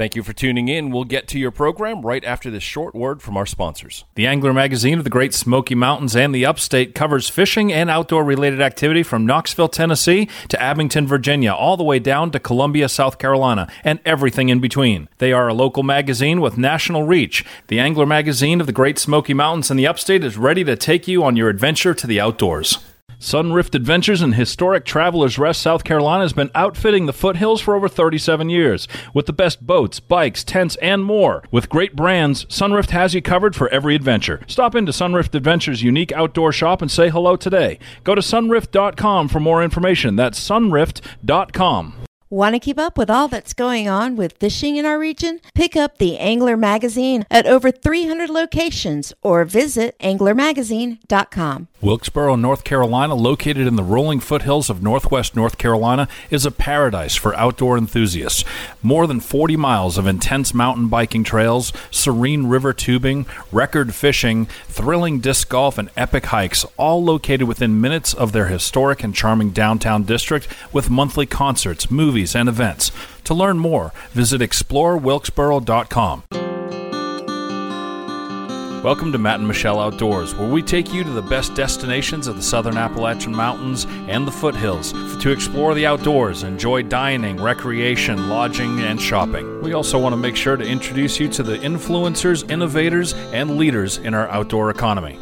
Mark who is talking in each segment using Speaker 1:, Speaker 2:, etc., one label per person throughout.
Speaker 1: Thank you for tuning in. We'll get to your program right after this short word from our sponsors. The Angler magazine of the Great Smoky Mountains and the Upstate covers fishing and outdoor related activity from Knoxville, Tennessee to Abingdon, Virginia, all the way down to Columbia, South Carolina, and everything in between. They are a local magazine with national reach. The Angler magazine of the Great Smoky Mountains and the Upstate is ready to take you on your adventure to the outdoors. Sunrift Adventures in historic Travelers Rest, South Carolina has been outfitting the foothills for over 37 years with the best boats, bikes, tents, and more. With great brands, Sunrift has you covered for every adventure. Stop into Sunrift Adventures' unique outdoor shop and say hello today. Go to sunrift.com for more information. That's sunrift.com.
Speaker 2: Want to keep up with all that's going on with fishing in our region? Pick up the Angler Magazine at over 300 locations or visit anglermagazine.com.
Speaker 1: Wilkesboro, North Carolina, located in the rolling foothills of northwest North Carolina, is a paradise for outdoor enthusiasts. More than 40 miles of intense mountain biking trails, serene river tubing, record fishing, thrilling disc golf, and epic hikes, all located within minutes of their historic and charming downtown district with monthly concerts, movies, and events. To learn more, visit explorewilkesboro.com. Welcome to Matt and Michelle Outdoors, where we take you to the best destinations of the southern Appalachian Mountains and the foothills to explore the outdoors, enjoy dining, recreation, lodging, and shopping. We also want to make sure to introduce you to the influencers, innovators, and leaders in our outdoor economy.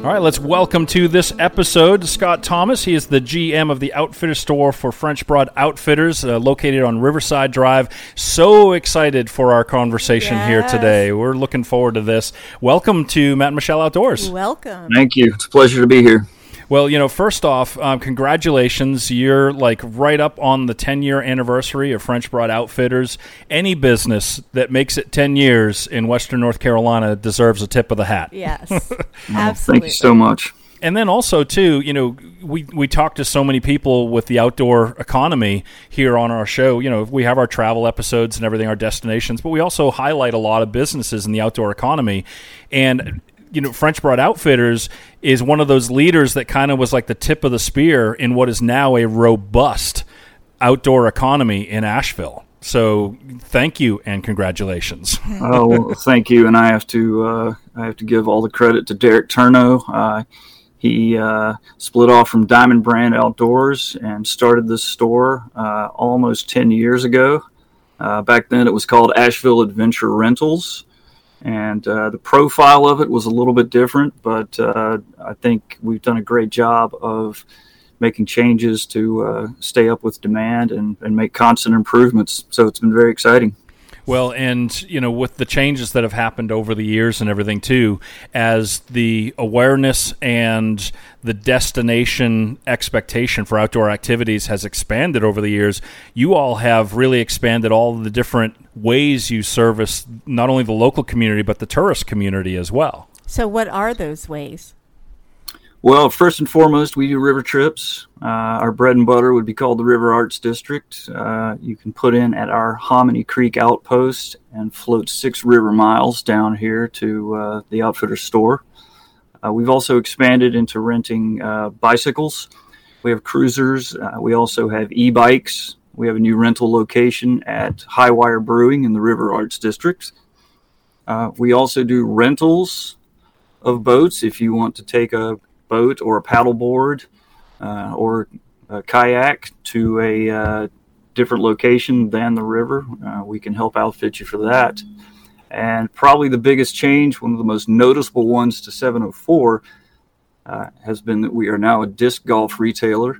Speaker 1: All right, let's welcome to this episode Scott Thomas. He is the GM of the Outfitter Store for French Broad Outfitters, uh, located on Riverside Drive. So excited for our conversation
Speaker 2: Yes.
Speaker 1: here today. We're looking forward to this. Welcome to Matt and Michelle Outdoors.
Speaker 2: Welcome.
Speaker 3: Thank you. It's a pleasure to be here.
Speaker 1: Well, you know, first off, um, congratulations. You're like right up on the 10 year anniversary of French Broad Outfitters. Any business that makes it 10 years in Western North Carolina deserves a tip of the hat.
Speaker 2: Yes,
Speaker 3: Well,
Speaker 2: absolutely.
Speaker 3: Thank you so much.
Speaker 1: And then also too, you know, we we talk to so many people with the outdoor economy here on our show. You know, we have our travel episodes and everything, our destinations, but we also highlight a lot of businesses in the outdoor economy. And you know, French Broad Outfitters is one of those leaders that kind of was like the tip of the spear in what is now a robust outdoor economy in Asheville. So, thank you and congratulations.
Speaker 3: Oh, well, thank you. And I have to uh, I have to give all the credit to Derek Turno. Uh, he uh, split off from Diamond Brand Outdoors and started this store uh, almost 10 years ago. Uh, back then, it was called Asheville Adventure Rentals. And uh, the profile of it was a little bit different, but uh, I think we've done a great job of making changes to uh, stay up with demand and, and make constant improvements. So it's been very exciting.
Speaker 1: Well, and you know, with the changes that have happened over the years and everything too, as the awareness and the destination expectation for outdoor activities has expanded over the years, you all have really expanded all the different ways you service not only the local community but the tourist community as well.
Speaker 2: So, what are those ways?
Speaker 3: Well, first and foremost, we do river trips. Uh, our bread and butter would be called the River Arts District. Uh, you can put in at our Hominy Creek outpost and float six river miles down here to uh, the outfitter store. Uh, we've also expanded into renting uh, bicycles. We have cruisers. Uh, we also have e bikes. We have a new rental location at Hi-Wire Brewing in the River Arts District. We also do rentals of boats if you want to take a boat or a paddleboard uh, or a kayak to a uh, different location than the river. Uh, we can help outfit you for that. And probably the biggest change, one of the most noticeable ones to 704, uh, has been that we are now a disc golf retailer.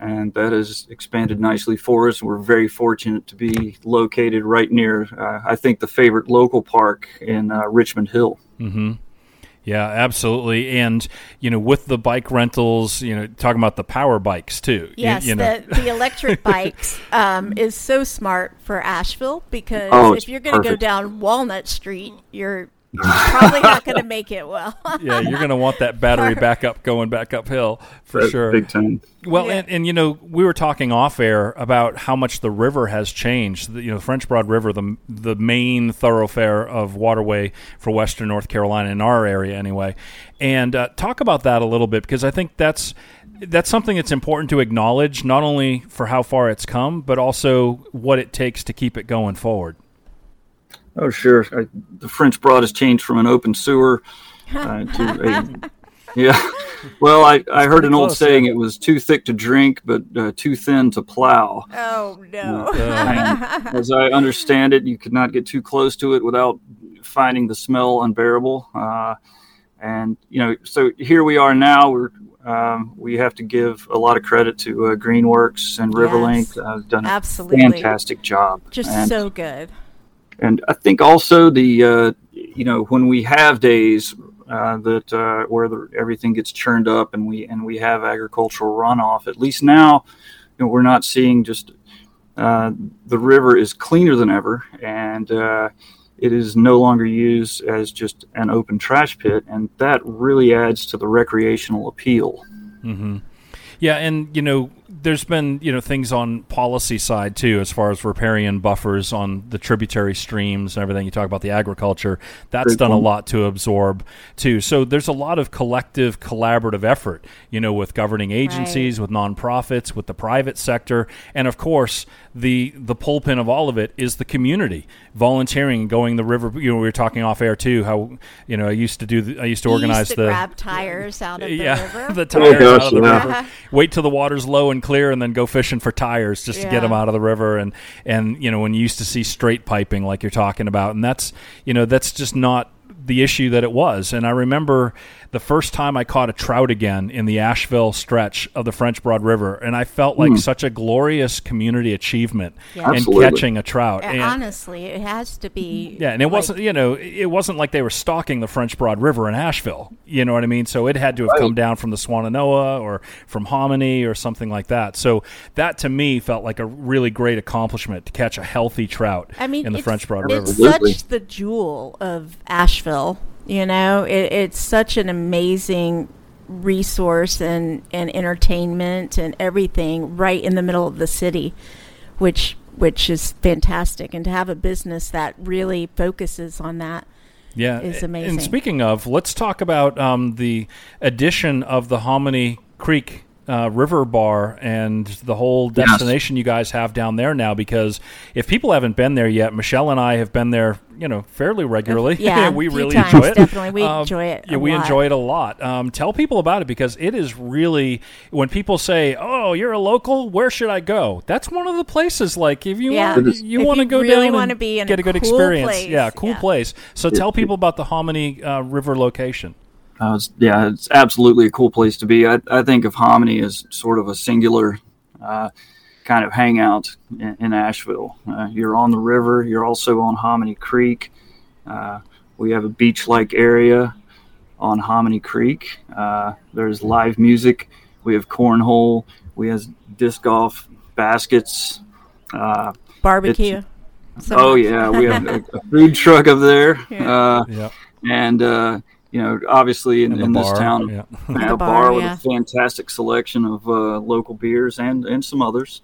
Speaker 3: And that has expanded nicely for us. We're very fortunate to be located right near, uh, I think, the favorite local park in uh, Richmond Hill.
Speaker 1: Mm-hmm. Yeah, absolutely. And you know, with the bike rentals, you know, talking about the power bikes too.
Speaker 2: Yes,
Speaker 1: you, know.
Speaker 2: the, the electric bikes um, is so smart for Asheville because
Speaker 3: Oh,
Speaker 2: if you're going to go down Walnut Street, you're probably not going to make it well.
Speaker 1: yeah, you're going to want that battery backup going back uphill for
Speaker 3: That's
Speaker 1: sure.
Speaker 3: Big time.
Speaker 1: Well,
Speaker 2: Yeah.
Speaker 1: and, and you know, we were talking off air about how much the river has changed. The, you know, French Broad River, the the main thoroughfare of waterway for Western North Carolina in our area, anyway. And uh, talk about that a little bit because I think that's that's something that's important to acknowledge, not only for how far it's come, but also what it takes to keep it going forward.
Speaker 3: Oh, sure. I, the French Broad has changed from an open sewer uh, to a. Yeah. Well, I, I heard an old
Speaker 1: close,
Speaker 3: saying
Speaker 1: yeah.
Speaker 3: it was too thick to drink, but uh, too thin to plow.
Speaker 2: Oh no.
Speaker 3: And as I understand it, you could not get too close to it without finding the smell unbearable. Uh, and you know, so here we are now. We're um, we have to give a lot of credit to uh, Greenworks and Riverlink.
Speaker 2: Yes.
Speaker 3: Uh, done a
Speaker 2: Absolutely.
Speaker 3: fantastic job.
Speaker 2: Just
Speaker 3: And-
Speaker 2: so good.
Speaker 3: And I think also the uh, you know when we have days uh, that uh, where the, everything gets churned up and we and we have agricultural runoff, at least now you know, we're not seeing just uh, the river is cleaner than ever. And uh, it is no longer used as just an open trash pit, and that really adds to the recreational appeal.
Speaker 1: hmm Yeah, and you know, there's been you know things on policy side too, as far as riparian buffers on the tributary streams and everything. You talk about the agriculture, that's
Speaker 3: Great
Speaker 1: done a lot to absorb too. So there's a lot of collective, collaborative effort, you know, with governing agencies, with nonprofits, with the private sector, and of course the the pulpin of all of it is the community volunteering, going the river. You know, we were talking off air too. How you know I used to do, the, I used to organize
Speaker 2: used to
Speaker 1: the
Speaker 2: grab tires out of the
Speaker 1: yeah,
Speaker 2: river.
Speaker 1: the oh, tires
Speaker 3: gosh,
Speaker 1: out of the
Speaker 3: yeah.
Speaker 1: river. Wait till the water's low and clear, and then go fishing for tires just to get them out of the river. And and you know when you used to see straight piping like you're talking about, and that's you know that's just not the issue that it was. And I remember the first time I caught a trout again in the Asheville stretch of the French Broad River, and I felt like hmm. such a glorious community achievement
Speaker 2: Yeah.
Speaker 1: in
Speaker 3: Absolutely.
Speaker 1: catching a trout. And-
Speaker 2: Honestly, it has to be.
Speaker 1: yeah, and it
Speaker 2: like-
Speaker 1: wasn't you know it wasn't like they were stalking the French Broad River in Asheville. You know what I mean? So it had to have come down from the Swannanoa or from Hominy or something like that. So that to me felt like a really great accomplishment to catch a healthy trout
Speaker 2: I mean,
Speaker 1: in the
Speaker 2: it's,
Speaker 1: French Broad River.
Speaker 2: It's such the jewel of Asheville. You know, it, it's such an amazing resource and, and entertainment and everything right in the middle of the city, which which is fantastic. And to have a business that really focuses on that.
Speaker 1: yeah,
Speaker 2: is amazing.
Speaker 1: And speaking of, let's talk about um, the addition of the Hominy Creek. Uh, river bar and the whole
Speaker 3: Yes.
Speaker 1: destination you guys have down there now because if people haven't been there yet michelle and i have been there you know fairly regularly
Speaker 2: Yeah,
Speaker 1: we really
Speaker 2: times,
Speaker 1: enjoy it
Speaker 2: definitely. We
Speaker 1: Um,
Speaker 2: enjoy it
Speaker 1: yeah we
Speaker 2: lot.
Speaker 1: enjoy it a lot um, tell people about it because it is really when people say oh you're a local where should i go that's one of the places like if you
Speaker 2: Yeah.
Speaker 1: want
Speaker 3: It is.
Speaker 1: you
Speaker 2: If
Speaker 1: want to
Speaker 2: you
Speaker 1: go
Speaker 2: really
Speaker 1: down
Speaker 2: wanna
Speaker 1: and
Speaker 2: be in
Speaker 1: get
Speaker 2: a
Speaker 1: a good
Speaker 2: cool
Speaker 1: experience
Speaker 2: place,
Speaker 1: yeah cool
Speaker 2: yeah.
Speaker 1: place so tell people about the hominy uh, river location
Speaker 3: Uh, it's, yeah, it's absolutely a cool place to be. I, I think of Hominy as sort of a singular uh, kind of hangout in, in Asheville. Uh, you're on the river. You're also on Hominy Creek. Uh, we have a beach-like area on Hominy Creek. Uh, there's live music. We have cornhole. We have disc golf baskets. Uh,
Speaker 2: Barbecue. So
Speaker 3: oh yeah, we have a, a food truck up there.
Speaker 2: Yeah.
Speaker 3: Uh,
Speaker 1: yeah
Speaker 3: and uh, you know, obviously in,
Speaker 1: and the
Speaker 3: in this town,
Speaker 1: yeah
Speaker 3: we have a
Speaker 2: bar,
Speaker 3: bar with
Speaker 2: yeah.
Speaker 3: a fantastic selection of uh, local beers and and some others.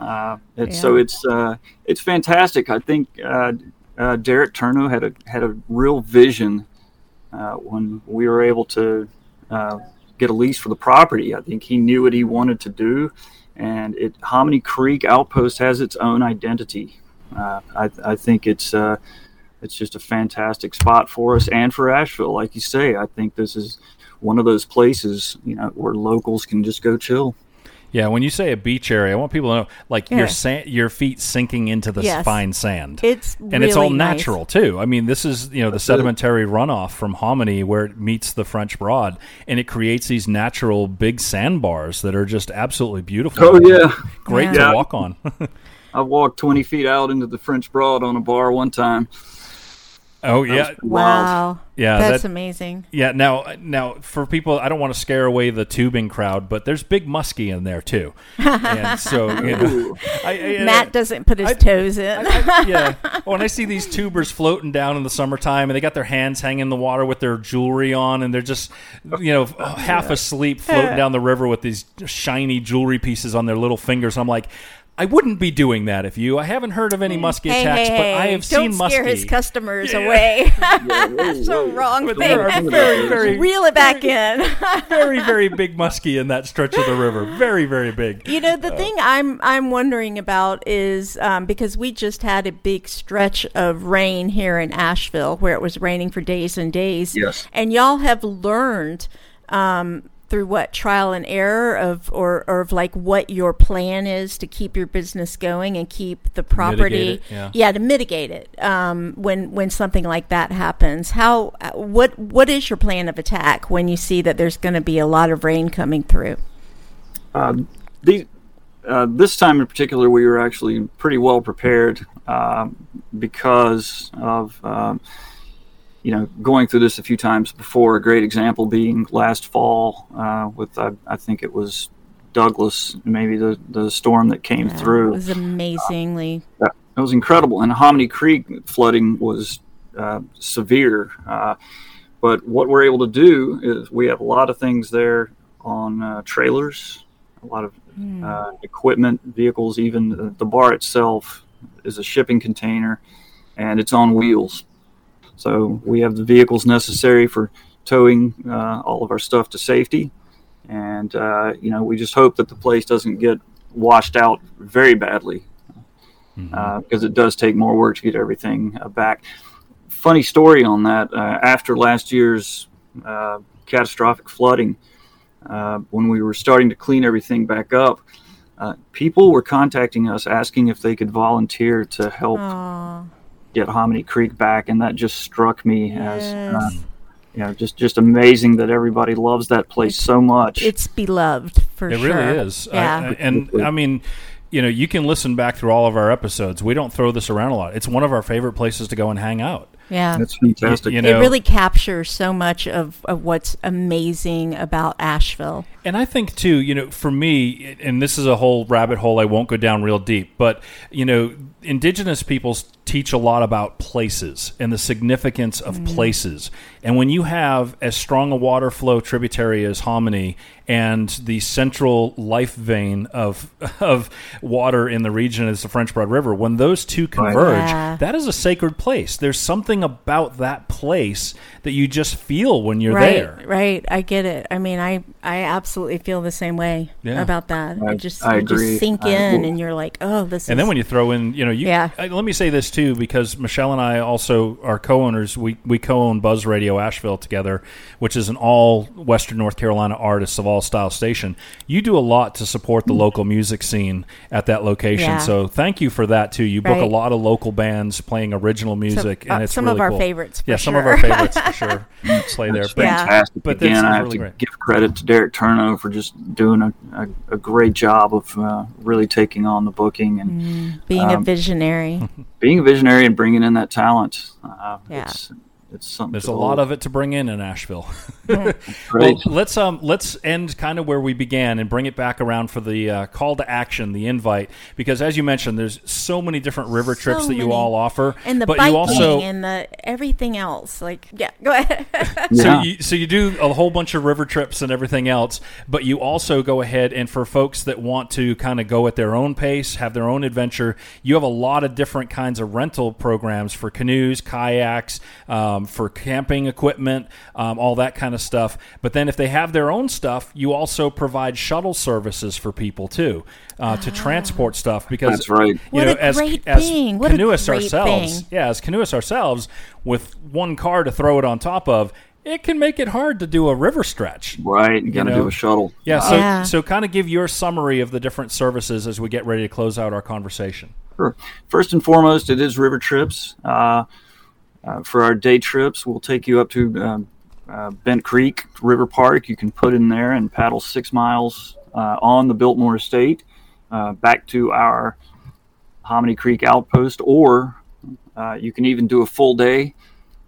Speaker 3: Uh, it's, So it's uh, it's fantastic. I think uh, uh, Derek Turno had a had a real vision uh, when we were able to uh, get a lease for the property. I think he knew what he wanted to do, and it Hominy Creek Outpost has its own identity. Uh, I, I think it's uh, it's just a fantastic spot for us and for Asheville. Like you say, I think this is one of those places you know where locals can just go chill.
Speaker 1: yeah when you say a beach area i want people to know like your
Speaker 2: Yeah.
Speaker 1: sa- your feet sinking into the
Speaker 2: Yes.
Speaker 1: fine sand
Speaker 2: It's
Speaker 1: and it's all
Speaker 2: really nice.
Speaker 1: natural too. I mean, this is you know the
Speaker 3: That's it.
Speaker 1: sedimentary runoff from Hominy where it meets the French Broad, and it creates these natural big sandbars that are just absolutely beautiful.
Speaker 3: Oh yeah,
Speaker 1: great
Speaker 2: Yeah.
Speaker 1: to walk on.
Speaker 3: I walked 20 feet out into the French Broad on a bar one time.
Speaker 1: Oh yeah.
Speaker 2: Wow.
Speaker 1: Yeah,
Speaker 2: That's
Speaker 1: that-
Speaker 2: amazing.
Speaker 1: yeah. Now, now for people, I don't want to scare away the tubing crowd, but there's big muskie in there too, and so you know, I, I, uh,
Speaker 2: Matt doesn't put his
Speaker 1: I-
Speaker 2: toes in.
Speaker 1: I- yeah. Oh, when I see these tubers floating down in the summertime and they got their hands hanging in the water with their jewelry on and they're just, you know, half asleep floating down the river with these shiny jewelry pieces on their little fingers, I'm like, I wouldn't be doing that if you. I haven't heard of any muskie
Speaker 2: hey,
Speaker 1: attacks,
Speaker 2: hey,
Speaker 1: but I have
Speaker 2: don't
Speaker 1: seen muskie.
Speaker 2: scare his customers
Speaker 1: Yeah.
Speaker 2: away. That's a
Speaker 3: whoa.
Speaker 2: wrong
Speaker 1: But
Speaker 2: thing.
Speaker 1: there are very, very,
Speaker 2: Reel it back in.
Speaker 1: very, very big muskie in that stretch of the river. Very, very big.
Speaker 2: You know, the thing I'm I'm wondering about is um, because we just had a big stretch of rain here in Asheville, where it was raining for days and days.
Speaker 3: Yes.
Speaker 2: and y'all have learned um, through what? Trial and error of or, or of like what your plan is to keep your business going and keep the property
Speaker 1: it, yeah.
Speaker 2: to mitigate it um, when when something like that happens. How uh, what what is your plan of attack when you see that there's going to be a lot of rain coming through?
Speaker 3: Uh, these, uh, this time in particular, we were actually pretty well prepared uh, because of um, you know going through this a few times before. A great example being last fall uh, with I, I think it was Douglas, maybe the the storm that came
Speaker 2: it
Speaker 3: through.
Speaker 2: It was amazingly
Speaker 3: It was incredible, and Hominy Creek flooding was uh, severe. Uh, but what we're able to do is we have a lot of things there on uh, trailers, a lot of uh, equipment, vehicles, even the, the bar itself is a shipping container, and it's on wheels. So we have the vehicles necessary for towing uh, all of our stuff to safety, and uh, you know we just hope that the place doesn't get washed out very badly because it does take more work to get everything uh, back. Funny story on that. Uh, after last year's uh, catastrophic flooding, uh, when we were starting to clean everything back up, uh, people were contacting us asking if they could volunteer to help
Speaker 2: Aw,
Speaker 3: get Hominy Creek back, and that just struck me as uh, you know just just amazing that everybody loves that place so much.
Speaker 2: it's beloved for
Speaker 1: It
Speaker 2: sure It
Speaker 1: really is. I- I- and I mean, you know, you can listen back through all of our episodes. We don't throw this around a lot. It's one of our favorite places to go and hang out.
Speaker 2: Yeah
Speaker 3: That's fantastic.
Speaker 1: You know,
Speaker 2: it really captures so much of, of what's amazing about Asheville.
Speaker 1: And I think too, you know, for me, and this is a whole rabbit hole I won't go down real deep, but you know, indigenous peoples teach a lot about places and the significance of mm. places. And when you have as strong a water flow tributary as Hominy and the central life vein of of water in the region is the French Broad River, when those two converge,
Speaker 2: Yeah.
Speaker 1: that is a sacred place. There's something about that place that you just feel when you're
Speaker 2: right,
Speaker 1: there.
Speaker 2: right. I get it. I mean, I I absolutely feel the same way
Speaker 1: Yeah.
Speaker 2: about that.
Speaker 3: I-
Speaker 2: it just
Speaker 3: I
Speaker 2: you just sink
Speaker 3: I-
Speaker 2: in,
Speaker 3: well-
Speaker 2: and you're like, oh, this.
Speaker 1: And
Speaker 2: is,
Speaker 1: then when you throw in, you know, you
Speaker 2: Yeah.
Speaker 1: I, let me say this too, because Michelle and I also are co-owners. We we co-own Buzz Radio Asheville together, which is an all Western North Carolina artists of all style station. You do a lot to support the local music scene at that location.
Speaker 2: Yeah.
Speaker 1: So thank you for that too. You book a lot of local bands playing original music,
Speaker 2: uh,
Speaker 1: and it's
Speaker 2: some
Speaker 1: really
Speaker 2: of our
Speaker 1: cool.
Speaker 2: favorites. For
Speaker 1: Yeah,
Speaker 2: sure.
Speaker 1: some of our favorites for sure. Play there,
Speaker 3: That's
Speaker 1: but
Speaker 2: Yeah.
Speaker 3: fantastic.
Speaker 1: But
Speaker 3: Again, I have
Speaker 1: really
Speaker 3: to
Speaker 1: great.
Speaker 3: give credit to Derek Turno for just doing a, a, a great job of uh, really taking on the booking and
Speaker 2: Being a
Speaker 3: Um,
Speaker 2: visionary.
Speaker 3: being a visionary and bringing in that talent. Uh,
Speaker 2: Yeah.
Speaker 3: It's, it's something.
Speaker 1: there's
Speaker 3: to
Speaker 1: a lot of it to bring in in Asheville. Well, let's um let's end kind of where we began and bring it back around for the uh, call to action, the invite, because as you mentioned, there's so many different river trips
Speaker 2: So
Speaker 1: that you all offer,
Speaker 2: And the
Speaker 1: but
Speaker 2: biking
Speaker 1: you also
Speaker 2: and the everything else. Like, yeah, go ahead.
Speaker 1: so you so you do a whole bunch of river trips and everything else, but you also go ahead and for folks that want to kind of go at their own pace, have their own adventure, you have a lot of different kinds of rental programs for canoes, kayaks, um, for camping equipment, um, all that kind of stuff. But then if they have their own stuff, you also provide shuttle services for people too uh, to transport stuff because
Speaker 3: That's right.
Speaker 1: You
Speaker 2: What
Speaker 1: know,
Speaker 2: a
Speaker 1: as
Speaker 2: great
Speaker 1: as
Speaker 2: thing. What a
Speaker 1: canoeists
Speaker 2: great
Speaker 1: ourselves,
Speaker 2: thing.
Speaker 1: yeah, as canoeists ourselves, with one car to throw it on top of, it can make it hard to do a river stretch.
Speaker 3: Right. You got to
Speaker 1: know?
Speaker 3: do a shuttle.
Speaker 1: Yeah, so
Speaker 2: Yeah.
Speaker 1: so kind of give your summary of the different services as we get ready to close out our conversation.
Speaker 3: Sure. First and foremost, it is river trips. Uh, uh, for our day trips, we'll take you up to um, uh, Bent Creek River Park. You can put in there and paddle six miles uh, on the Biltmore Estate uh, back to our Hominy Creek outpost, or uh, you can even do a full day,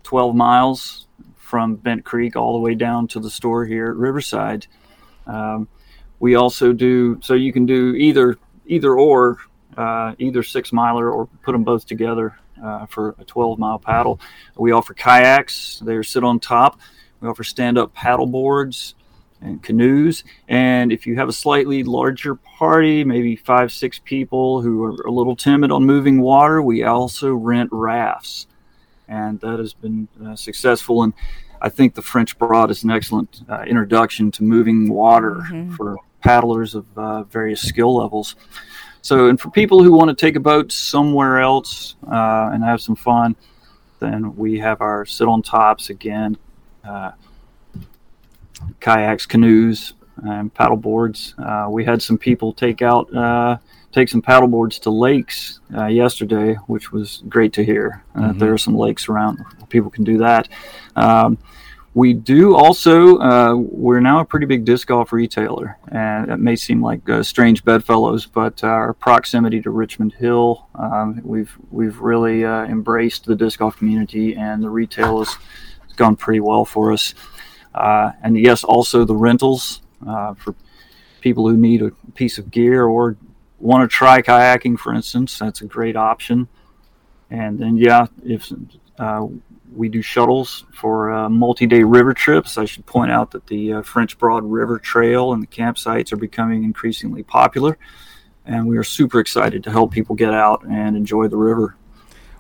Speaker 3: 12 miles from Bent Creek all the way down to the store here at Riverside. Um, we also do so you can do either either or either six miler or put them both together uh, for a 12 mile paddle. We offer kayaks, they sit on top. We offer stand up paddle boards. and canoes. And if you have a slightly larger party, maybe five, six people who are a little timid on moving water, we also rent rafts. And that has been uh, successful. And I think the French Broad is an excellent uh, introduction to moving water mm-hmm. for paddlers of uh, various skill levels. So, and for people who want to take a boat somewhere else uh, and have some fun, then we have our sit on tops again, uh, kayaks, canoes, and paddle boards. Uh, we had some people take out uh, take some paddle boards to lakes uh, yesterday, which was great to hear. Uh, mm-hmm. There are some lakes around people can do that. Um, we do also, uh, we're now a pretty big disc golf retailer, and it may seem like uh, strange bedfellows, but our proximity to Richmond Hill, um, we've we've really uh, embraced the disc golf community, and the retail has gone pretty well for us. Uh, and yes, also the rentals uh, for people who need a piece of gear or want to try kayaking, for instance, that's a great option. And then, yeah, if uh, we do shuttles for uh, multi-day river trips. I should point out that the uh, French Broad River Trail and the campsites are becoming increasingly popular, and we are super excited to help people get out and enjoy the river.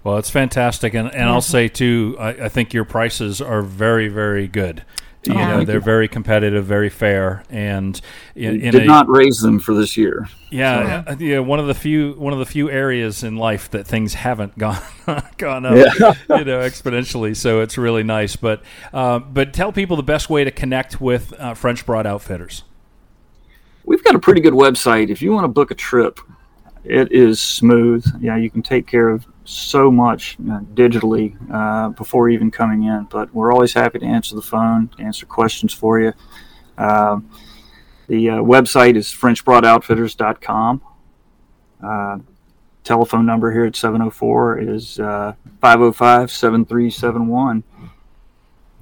Speaker 1: Well, it's fantastic, and, and I'll say too, I, I think your prices are very, very good. You know, they're very competitive, very fair, and
Speaker 3: in, in did a, not raise them for this year.
Speaker 1: Yeah, so. yeah. One of the few one of the few areas in life that things haven't gone gone up, yeah. you know, exponentially. So it's really nice. But uh, but tell people the best way to connect with uh, French Broad Outfitters.
Speaker 3: We've got a pretty good website. If you want to book a trip, it is smooth. Yeah, you can take care of so much uh, digitally uh, before even coming in. But we're always happy to answer the phone, answer questions for you. Uh, the website is FrenchBroadOutfitters.com. Uh, telephone number here at 704 is uh, 505 7371.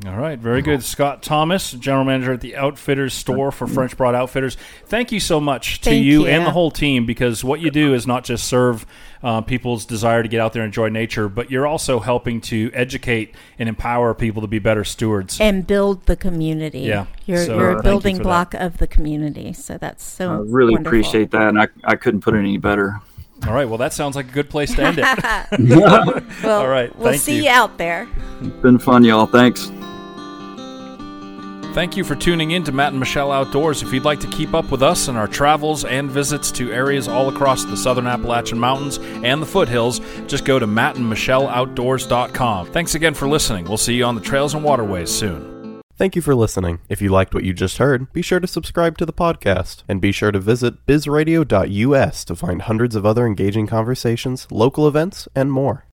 Speaker 1: All right, very good. Scott Thomas, general manager at the Outfitters store for French Broad Outfitters. Thank you so much to you, you, and the whole team because what you do is not just serve uh, people's desire to get out there and enjoy nature, but you're also helping to educate and empower people to be better stewards
Speaker 2: and build the community.
Speaker 1: Yeah,
Speaker 2: you're, so, you're a building you block that. of the community. So that's so. I
Speaker 3: really
Speaker 2: wonderful.
Speaker 3: appreciate that, and I, I couldn't put it any better.
Speaker 1: All right. Well, that sounds like a good place to end it.
Speaker 2: well, All right. We'll see you. you out there.
Speaker 3: It's been fun, y'all. Thanks.
Speaker 1: Thank you for tuning in to Matt and Michelle Outdoors. If you'd like to keep up with us and our travels and visits to areas all across the southern Appalachian Mountains and the foothills, just go to mattandmichelleoutdoors.com. Thanks again for listening. We'll see you on the trails and waterways soon.
Speaker 4: Thank you for listening. If you liked what you just heard, be sure to subscribe to the podcast and be sure to visit bizradio.us to find hundreds of other engaging conversations, local events, and more.